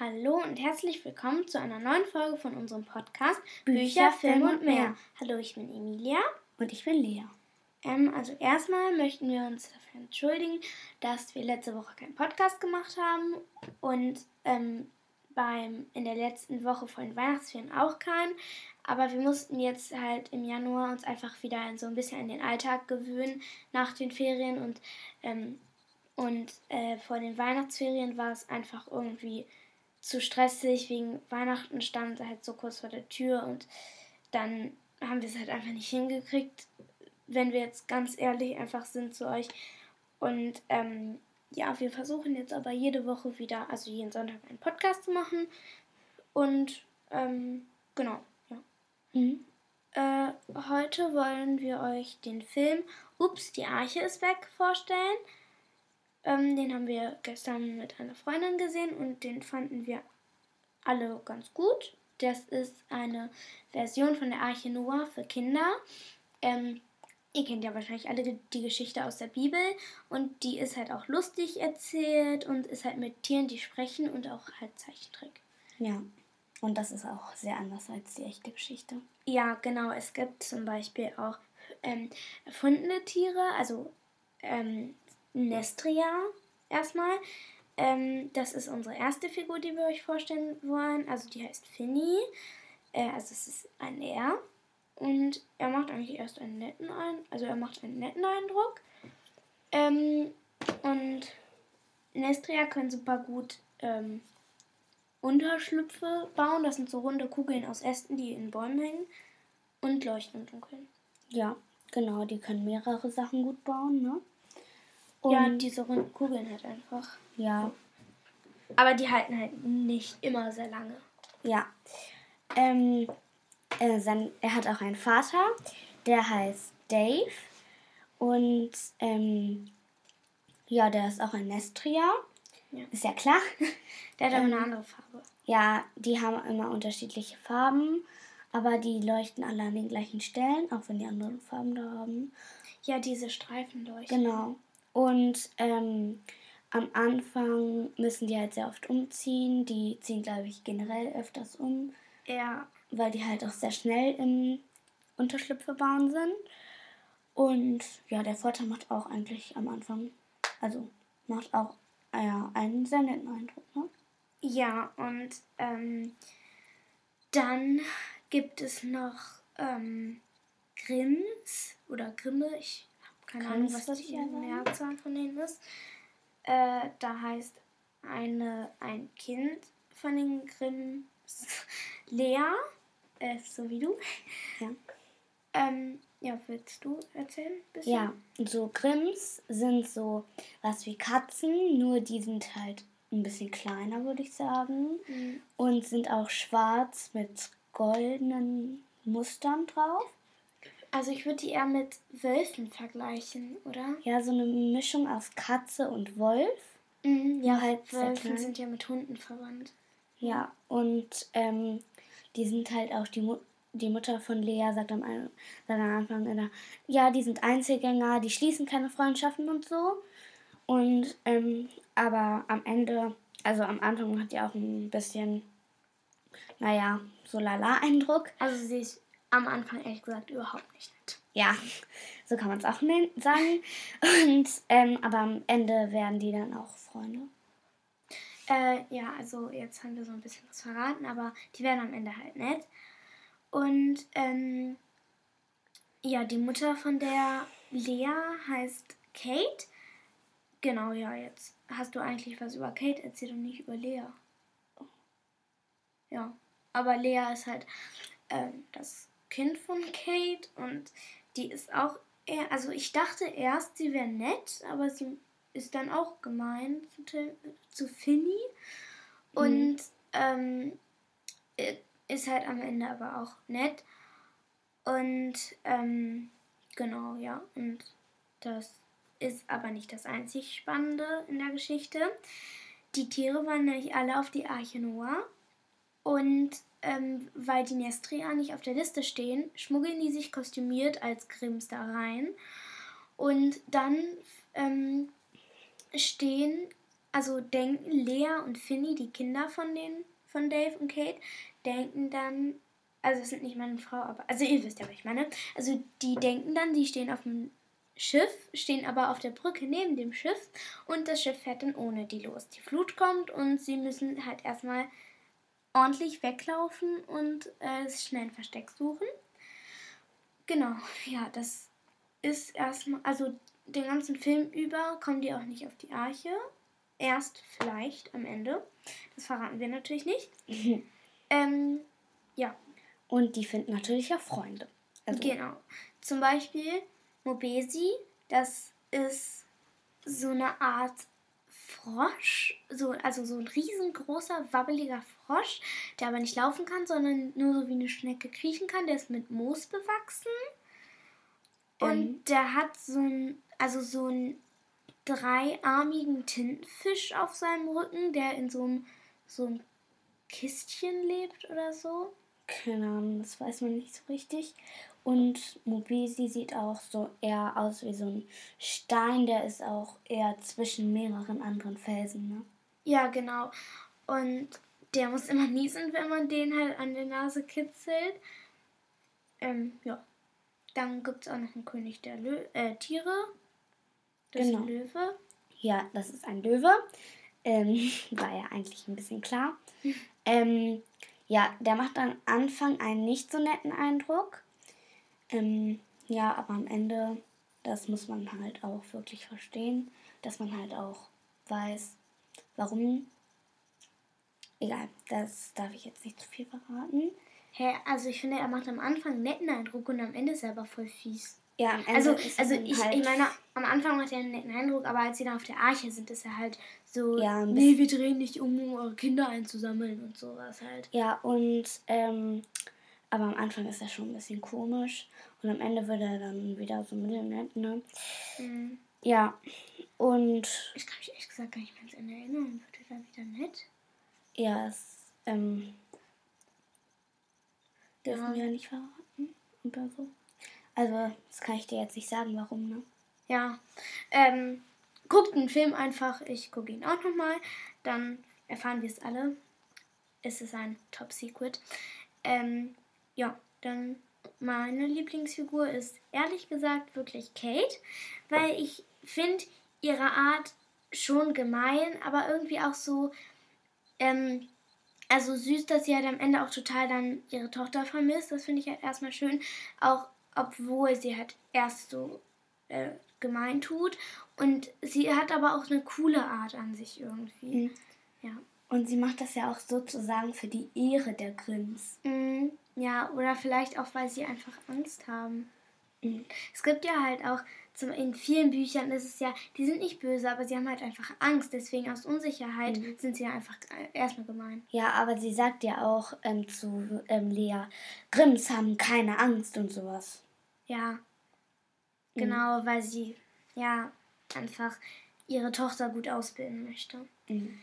Hallo und herzlich willkommen zu einer neuen Folge von unserem Podcast Bücher, Film und mehr. Hallo, ich bin Emilia. Und ich bin Lea. Ähm, also erstmal möchten wir uns dafür entschuldigen, dass wir letzte Woche keinen Podcast gemacht haben und ähm, beim in der letzten Woche vor den Weihnachtsferien auch keinen. Aber wir mussten jetzt halt im Januar uns einfach wieder so ein bisschen an den Alltag gewöhnen nach den Ferien und ähm, und äh, vor den Weihnachtsferien war es einfach irgendwie zu stressig. Wegen Weihnachten stand halt so kurz vor der Tür und dann haben wir es halt einfach nicht hingekriegt, wenn wir jetzt ganz ehrlich einfach sind zu euch. Und ähm, ja, wir versuchen jetzt aber jede Woche wieder, also jeden Sonntag einen Podcast zu machen. Und ähm, genau, ja. Mhm. Äh, heute wollen wir euch den Film Ups, die Arche ist weg vorstellen. Ähm, den haben wir gestern mit einer Freundin gesehen und den fanden wir alle ganz gut. Das ist eine Version von der Arche Noah für Kinder. Ähm, ihr kennt ja wahrscheinlich alle die Geschichte aus der Bibel und die ist halt auch lustig erzählt und ist halt mit Tieren, die sprechen und auch halt Zeichentrick. Ja, und das ist auch sehr anders als die echte Geschichte. Ja, genau. Es gibt zum Beispiel auch ähm, erfundene Tiere, also ähm, Nestria erstmal. Ähm, das ist unsere erste Figur, die wir euch vorstellen wollen. Also die heißt Finny. Äh, also es ist ein Er. Und er macht eigentlich erst einen netten Eindruck. Also er macht einen netten Eindruck. Ähm, und Nestria können super gut ähm, Unterschlüpfe bauen. Das sind so runde Kugeln aus Ästen, die in Bäumen hängen. Und leuchten im Dunkeln. Ja, genau. Die können mehrere Sachen gut bauen, ne? Und ja, diese runden Kugeln halt einfach. Ja. Aber die halten halt nicht immer sehr lange. Ja. Ähm, äh, sein, er hat auch einen Vater, der heißt Dave. Und ähm, ja, der ist auch ein Nestria. Ja. Ist ja klar. Der hat aber ähm, eine andere Farbe. Ja, die haben immer unterschiedliche Farben, aber die leuchten alle an den gleichen Stellen, auch wenn die anderen Farben da haben. Ja, diese Streifen leuchten. Genau. Und ähm, am Anfang müssen die halt sehr oft umziehen. Die ziehen, glaube ich, generell öfters um. Ja. Weil die halt auch sehr schnell im Unterschlüpfe bauen sind. Und ja, der Vorteil macht auch eigentlich am Anfang, also macht auch ja, einen sehr netten Eindruck. Ne? Ja, und ähm, dann gibt es noch ähm, Grimms oder Grimme, ich keine Ahnung, was die Mehrzahl von denen ist. Äh, da heißt eine, ein Kind von den Grimms Lea, äh, so wie du. Ja. Ähm, ja, willst du erzählen? Bisschen? Ja, so Grimms sind so was wie Katzen, nur die sind halt ein bisschen kleiner, würde ich sagen. Mhm. Und sind auch schwarz mit goldenen Mustern drauf. Also ich würde die eher mit Wölfen vergleichen, oder? Ja, so eine Mischung aus Katze und Wolf. Mhm, ja, halt Wölfe sind ja mit Hunden verwandt. Ja, und ähm, die sind halt auch die, Mu die Mutter von Lea sagt am, sagt am Anfang immer, ja, die sind Einzelgänger, die schließen keine Freundschaften und so. Und ähm, aber am Ende, also am Anfang hat die auch ein bisschen, naja, so lala Eindruck. Also sie ist am Anfang ehrlich gesagt überhaupt nicht nett. Ja, so kann man es auch sagen. Und, ähm, aber am Ende werden die dann auch Freunde. Äh, ja, also jetzt haben wir so ein bisschen was verraten, aber die werden am Ende halt nett. Und ähm, ja, die Mutter von der Lea heißt Kate. Genau, ja, jetzt hast du eigentlich was über Kate erzählt und nicht über Lea. Ja, aber Lea ist halt ähm, das Kind von Kate und die ist auch eher, also ich dachte erst, sie wäre nett, aber sie ist dann auch gemein zu, zu Finny und mhm. ähm, ist halt am Ende aber auch nett und ähm, genau, ja, und das ist aber nicht das einzig Spannende in der Geschichte. Die Tiere waren nämlich alle auf die Arche Noah und ähm, weil die Nestria nicht auf der Liste stehen, schmuggeln die sich kostümiert als Grimms da rein. Und dann ähm, stehen also denken Lea und Finny, die Kinder von den von Dave und Kate, denken dann, also es sind nicht meine Frau, aber also ihr wisst ja, was ich meine. Also die denken dann, die stehen auf dem Schiff, stehen aber auf der Brücke neben dem Schiff und das Schiff fährt dann ohne die los. Die Flut kommt und sie müssen halt erstmal ordentlich weglaufen und äh, schnell ein Versteck suchen. Genau, ja, das ist erstmal, also den ganzen Film über kommen die auch nicht auf die Arche. Erst vielleicht am Ende. Das verraten wir natürlich nicht. ähm, ja. Und die finden natürlich auch Freunde. Also genau. Zum Beispiel Mobesi, das ist so eine Art Frosch, so, also so ein riesengroßer, wabbeliger Frosch, der aber nicht laufen kann, sondern nur so wie eine Schnecke kriechen kann. Der ist mit Moos bewachsen. Und ähm. der hat so ein, also so einen dreiarmigen Tintenfisch auf seinem Rücken, der in so einem, so einem Kistchen lebt oder so. Keine Ahnung, das weiß man nicht so richtig. Und Mobesi sieht auch so eher aus wie so ein Stein, der ist auch eher zwischen mehreren anderen Felsen, ne? Ja, genau. Und der muss immer niesen, wenn man den halt an der Nase kitzelt. Ähm, ja. Dann gibt es auch noch einen König der Lö äh, Tiere. Das genau. ist ein Löwe. Ja, das ist ein Löwe. Ähm, war ja eigentlich ein bisschen klar. ähm, ja, der macht am Anfang einen nicht so netten Eindruck. Ähm, ja, aber am Ende, das muss man halt auch wirklich verstehen, dass man halt auch weiß, warum. Egal, das darf ich jetzt nicht zu viel verraten. Hä, also ich finde, er macht am Anfang einen netten Eindruck und am Ende ist er aber voll fies. Ja, am Ende also, also ich, halt ich meine, am Anfang macht er einen netten Eindruck, aber als sie dann auf der Arche sind, ist er halt so, ja, nee, wir drehen nicht um, um eure Kinder einzusammeln und sowas halt. Ja, und ähm, aber am Anfang ist er schon ein bisschen komisch. Und am Ende wird er dann wieder so mittelnett, ne? Mhm. Ja. Und. Ich kann mich echt gesagt gar nicht mehr Ende erinnern. Wird er dann wieder nett? Ja, es. Ähm, dürfen ja. wir ja nicht verraten. Oder so. Also, das kann ich dir jetzt nicht sagen, warum, ne? Ja. Ähm, guckt den Film einfach. Ich gucke ihn auch nochmal. Dann erfahren wir es alle. Es ist ein Top Secret. Ähm, ja, dann meine Lieblingsfigur ist ehrlich gesagt wirklich Kate, weil ich finde ihre Art schon gemein, aber irgendwie auch so, ähm, also süß, dass sie halt am Ende auch total dann ihre Tochter vermisst. Das finde ich halt erstmal schön, auch obwohl sie halt erst so äh, gemein tut. Und sie hat aber auch eine coole Art an sich irgendwie. Mhm. Ja. Und sie macht das ja auch sozusagen für die Ehre der Grimms. Mhm. Ja, oder vielleicht auch, weil sie einfach Angst haben. Mhm. Es gibt ja halt auch, zum, in vielen Büchern ist es ja, die sind nicht böse, aber sie haben halt einfach Angst. Deswegen aus Unsicherheit mhm. sind sie ja einfach erstmal gemein. Ja, aber sie sagt ja auch ähm, zu ähm, Lea, Grimms haben keine Angst und sowas. Ja, mhm. genau, weil sie ja einfach ihre Tochter gut ausbilden möchte. Mhm.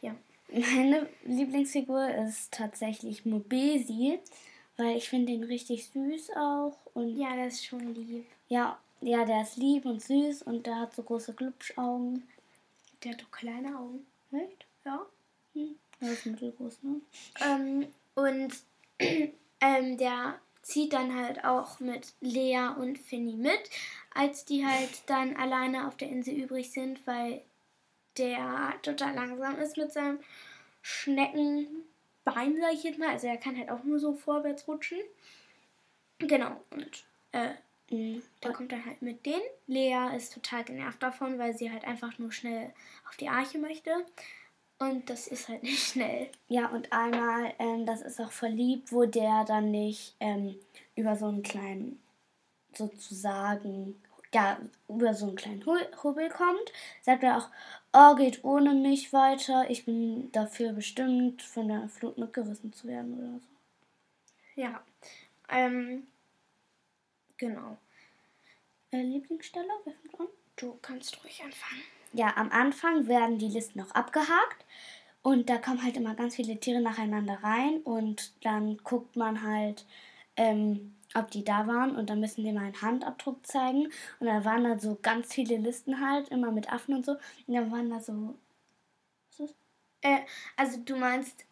Ja. Meine Lieblingsfigur ist tatsächlich Mobesi, weil ich finde den richtig süß auch. Und ja, der ist schon lieb. Ja, ja, der ist lieb und süß und der hat so große Glubschaugen. Der hat doch kleine Augen. Echt? Ja. Hm. Der ist mittelgroß, ne? Ähm, und ähm, der zieht dann halt auch mit Lea und Finny mit, als die halt dann alleine auf der Insel übrig sind, weil der total langsam ist mit seinem Schneckenbein, sag ich jetzt mal. Also er kann halt auch nur so vorwärts rutschen. Genau, und äh, mhm. da kommt er halt mit denen. Lea ist total genervt davon, weil sie halt einfach nur schnell auf die Arche möchte. Und das ist halt nicht schnell. Ja, und einmal, ähm, das ist auch verliebt, wo der dann nicht ähm, über so einen kleinen, sozusagen, ja, über so einen kleinen Hubbel kommt, sagt er auch, oh, geht ohne mich weiter, ich bin dafür bestimmt, von der Flut mitgerissen zu werden oder so. Ja, ähm, genau. Äh, Lieblingsstelle, wer fängt an? Du kannst ruhig anfangen. Ja, am Anfang werden die Listen noch abgehakt und da kommen halt immer ganz viele Tiere nacheinander rein und dann guckt man halt, ähm, ob die da waren und dann müssen die mal einen Handabdruck zeigen und dann waren da so ganz viele Listen halt, immer mit Affen und so und dann waren da so Äh, also du meinst,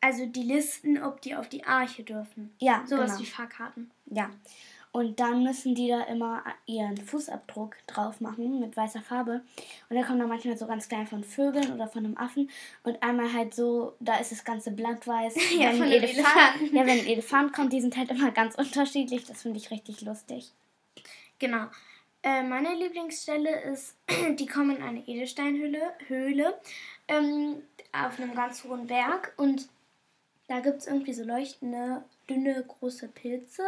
also die Listen, ob die auf die Arche dürfen. Ja, Sowas genau. wie Fahrkarten. Ja. Und dann müssen die da immer ihren Fußabdruck drauf machen mit weißer Farbe. Und dann kommt da manchmal so ganz klein von Vögeln oder von einem Affen. Und einmal halt so, da ist das ganze Blatt weiß. ja, wenn ein Elefant, ja, wenn ein Elefant kommt, die sind halt immer ganz unterschiedlich. Das finde ich richtig lustig. Genau. Äh, meine Lieblingsstelle ist, die kommen in eine Edelsteinhöhle Höhle, ähm, auf einem ganz hohen Berg. Und da gibt es irgendwie so leuchtende, dünne, große Pilze.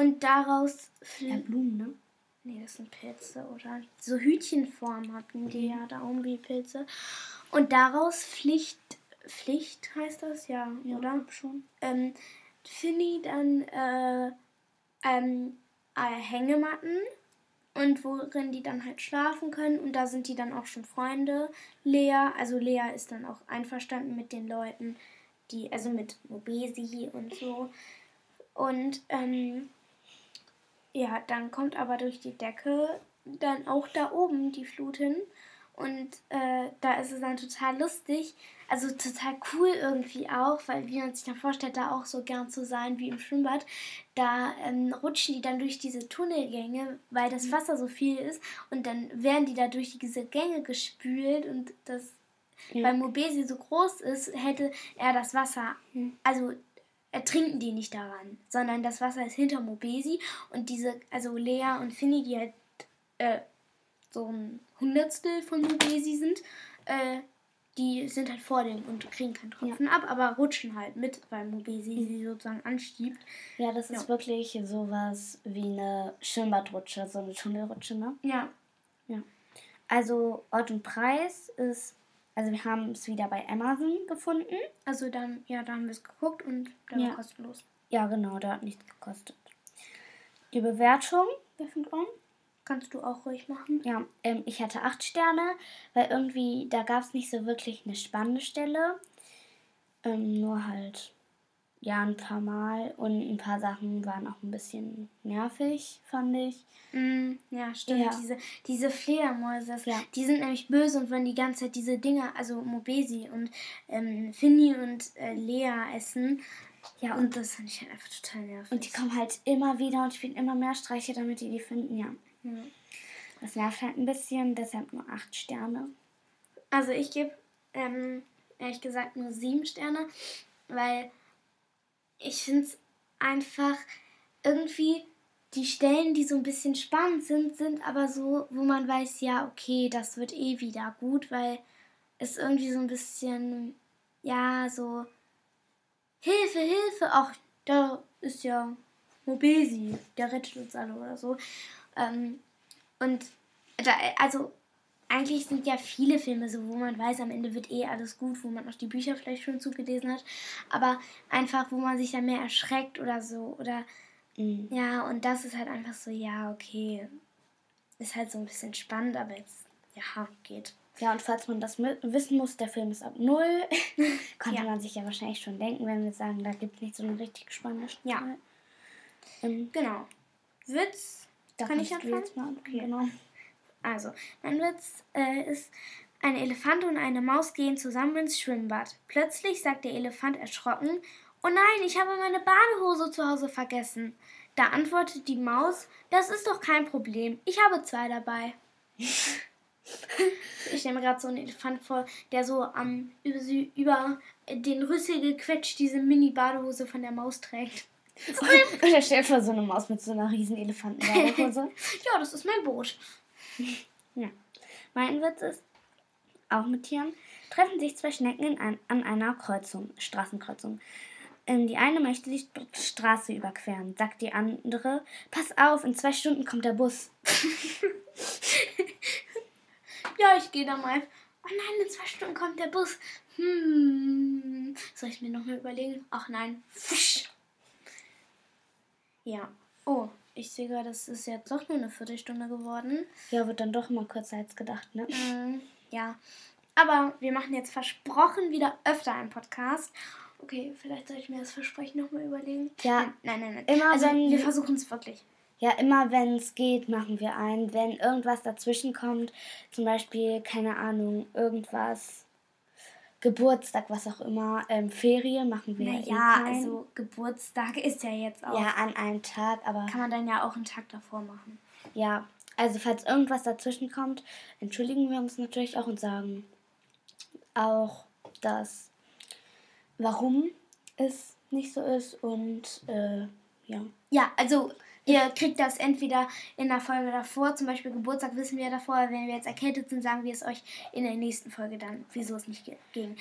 Und daraus fliegen. Ja, Blumen, ne? Nee, das sind Pilze, oder? So Hütchenform hatten die ja da um wie Pilze. Und daraus Pflicht, Pflicht heißt das, ja, ja oder? Schon. Ähm, Finny dann äh, ähm, äh, Hängematten und worin die dann halt schlafen können. Und da sind die dann auch schon Freunde. Lea, also Lea ist dann auch einverstanden mit den Leuten, die, also mit Mobesi und so. Und ähm, ja, dann kommt aber durch die Decke dann auch da oben die Flut hin. Und äh, da ist es dann total lustig, also total cool irgendwie auch, weil wie man sich dann vorstellt, da auch so gern zu sein wie im Schwimmbad, da ähm, rutschen die dann durch diese Tunnelgänge, weil das mhm. Wasser so viel ist und dann werden die da durch diese Gänge gespült und das, ja. weil Mobesi so groß ist, hätte er das Wasser, mhm. also ertrinken die nicht daran, sondern das Wasser ist hinter Mobesi und diese, also Lea und Finny, die halt äh, so ein Hundertstel von Mobesi sind, äh, die sind halt vor dem und kriegen keinen Tropfen ja. ab, aber rutschen halt mit, weil Mobesi mhm. sie sozusagen anstiebt. Ja, das ist ja. wirklich sowas wie eine Schwimmbadrutsche, so eine Tunnelrutsche, ne? Ja. Ja. Also Ort und Preis ist also wir haben es wieder bei Amazon gefunden. Also dann, ja, da haben wir es geguckt und da ja. war kostenlos. Ja, genau, da hat nichts gekostet. Die Bewertung, wer fängt an? Kannst du auch ruhig machen. Ja, ähm, ich hatte acht Sterne, weil irgendwie, da gab es nicht so wirklich eine spannende Stelle. Ähm, nur halt ja, ein paar Mal und ein paar Sachen waren auch ein bisschen nervig, fand ich. Mm, ja, stimmt. Ja. Diese, diese Fledermäuse, ja. die sind nämlich böse und wollen die ganze Zeit diese Dinger, also Mobesi und ähm, Finny und äh, Lea essen. Ja, und, und das fand ich halt einfach total nervig. Und die kommen halt immer wieder und spielen immer mehr Streiche, damit die die finden, ja. ja. Das nervt halt ein bisschen, deshalb nur acht Sterne. Also ich gebe, ähm, ehrlich gesagt, nur sieben Sterne, weil ich finde es einfach irgendwie die Stellen, die so ein bisschen spannend sind, sind aber so, wo man weiß, ja, okay, das wird eh wieder gut, weil es irgendwie so ein bisschen, ja, so Hilfe, Hilfe, ach, da ist ja Mobesi, der rettet uns alle oder so. Ähm, und da, also eigentlich sind ja viele Filme so, wo man weiß, am Ende wird eh alles gut, wo man auch die Bücher vielleicht schon zugelesen hat, aber einfach, wo man sich dann mehr erschreckt oder so. Oder mhm. ja, und das ist halt einfach so, ja, okay. Ist halt so ein bisschen spannend, aber jetzt, ja, geht. Ja, und falls man das wissen muss, der Film ist ab null. Konnte ja. man sich ja wahrscheinlich schon denken, wenn wir sagen, da gibt es nicht so eine richtig spannende Stelle. Ja. Ähm, genau. Witz. Da kann ich anfangen? Jetzt mal, okay. Genau. Also, mein Witz äh, ist, ein Elefant und eine Maus gehen zusammen ins Schwimmbad. Plötzlich sagt der Elefant erschrocken, Oh nein, ich habe meine Badehose zu Hause vergessen. Da antwortet die Maus, das ist doch kein Problem, ich habe zwei dabei. ich stelle mir gerade so einen Elefant vor, der so am über, über den Rüssel gequetscht diese Mini-Badehose von der Maus trägt. Und er stellt vor so eine Maus mit so einer riesen Elefantenbadehose. ja, das ist mein Boot. Ja. Mein Witz ist, auch mit Tieren, treffen sich zwei Schnecken ein, an einer Kreuzung, Straßenkreuzung. Ähm, die eine möchte die Straße überqueren, sagt die andere, pass auf, in zwei Stunden kommt der Bus. ja, ich gehe da mal. Oh nein, in zwei Stunden kommt der Bus. Hm, soll ich mir noch mal überlegen? Ach nein. Ja. Oh, ich sehe gerade, es ist jetzt doch nur eine Viertelstunde geworden. Ja, wird dann doch immer kürzer als gedacht, ne? Mm, ja. Aber wir machen jetzt versprochen wieder öfter einen Podcast. Okay, vielleicht soll ich mir das Versprechen nochmal überlegen. Ja. Nein, nein, nein. Immer also, wenn, wir versuchen es wirklich. Ja, immer wenn es geht, machen wir einen. Wenn irgendwas dazwischen kommt, zum Beispiel, keine Ahnung, irgendwas Geburtstag, was auch immer, ähm, Ferien machen wir naja, ja eh also Geburtstag ist ja jetzt auch. Ja, an einem Tag, aber. Kann man dann ja auch einen Tag davor machen. Ja, also falls irgendwas dazwischen kommt, entschuldigen wir uns natürlich auch und sagen auch, dass warum es nicht so ist und äh, ja. Ja, also Ihr kriegt das entweder in der Folge davor, zum Beispiel Geburtstag wissen wir davor, wenn wir jetzt erkältet sind, sagen wir es euch in der nächsten Folge dann, wieso es nicht ging.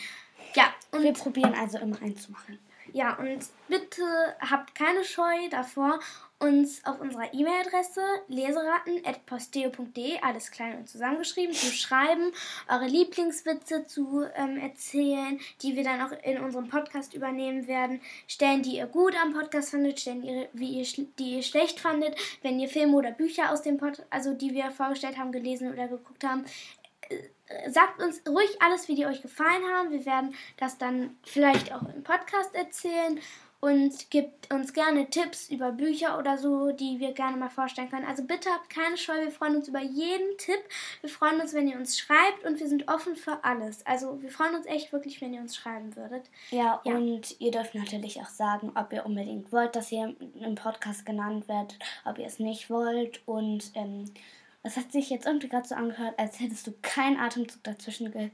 Ja, und wir probieren also immer einzumachen. Ja, und bitte habt keine Scheu davor, uns auf unserer E-Mail-Adresse leseraten.posteo.de, alles klein und zusammengeschrieben, zu schreiben, eure Lieblingswitze zu ähm, erzählen, die wir dann auch in unserem Podcast übernehmen werden. Stellen, die ihr gut am Podcast fandet, Stellen, die, wie ihr, die ihr schlecht fandet, wenn ihr Filme oder Bücher aus dem Podcast, also die wir vorgestellt haben, gelesen oder geguckt haben. Äh, sagt uns ruhig alles, wie die euch gefallen haben. Wir werden das dann vielleicht auch im Podcast erzählen und gibt uns gerne Tipps über Bücher oder so, die wir gerne mal vorstellen können. Also bitte habt keine Scheu, wir freuen uns über jeden Tipp. Wir freuen uns, wenn ihr uns schreibt und wir sind offen für alles. Also wir freuen uns echt wirklich, wenn ihr uns schreiben würdet. Ja, ja. und ihr dürft natürlich auch sagen, ob ihr unbedingt wollt, dass ihr im Podcast genannt werdet, ob ihr es nicht wollt und ähm, das hat sich jetzt irgendwie gerade so angehört, als hättest du keinen Atemzug dazwischen ge,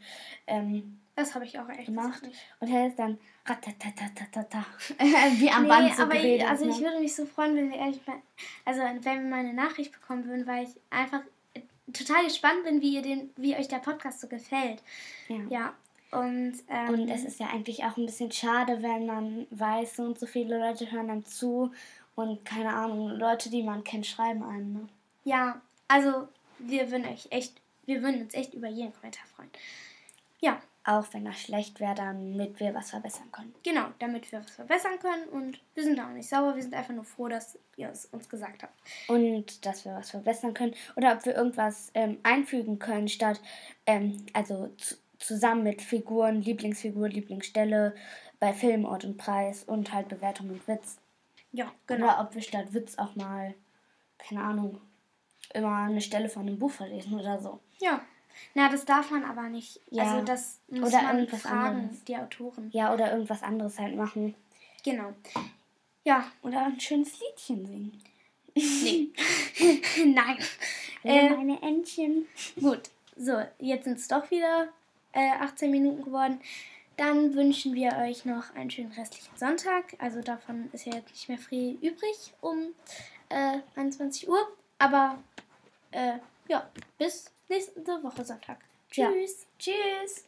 ähm, das habe ich auch echt gemacht. Und hättest dann wie am nee, Band so aber geredet, ich, also ne? ich würde mich so freuen, wenn wir ehrlich also wenn wir mal eine Nachricht bekommen würden, weil ich einfach total gespannt bin, wie ihr den, wie euch der Podcast so gefällt. Ja. ja. Und, ähm, und es ist ja eigentlich auch ein bisschen schade, wenn man weiß, so und so viele Leute hören einem zu und keine Ahnung, Leute, die man kennt, schreiben einem. Ne? Ja, also wir würden euch echt, wir würden uns echt über jeden Kommentar freuen. Ja. Auch wenn das schlecht wäre, damit wir was verbessern können. Genau, damit wir was verbessern können und wir sind auch nicht sauer, wir sind einfach nur froh, dass ihr es uns gesagt habt. Und dass wir was verbessern können oder ob wir irgendwas ähm, einfügen können, statt, ähm, also zusammen mit Figuren, Lieblingsfigur, Lieblingsstelle, bei Film, Ort und Preis und halt Bewertung und Witz. Ja, genau. Oder ob wir statt Witz auch mal, keine Ahnung, immer eine Stelle von einem Buch verlesen oder so. Ja. Na, das darf man aber nicht. Ja. Also das muss oder man irgendwas fragen, anderes. die Autoren. Ja, oder irgendwas anderes halt machen. Genau. Ja. Oder ein schönes Liedchen singen. Nee. Nein. Äh, meine Entchen. Gut. So, jetzt sind es doch wieder äh, 18 Minuten geworden. Dann wünschen wir euch noch einen schönen restlichen Sonntag. Also davon ist ja jetzt nicht mehr viel übrig um äh, 21 Uhr. Aber äh, ja, bis nächste Woche Sonntag. Tschüss. Ja. Tschüss.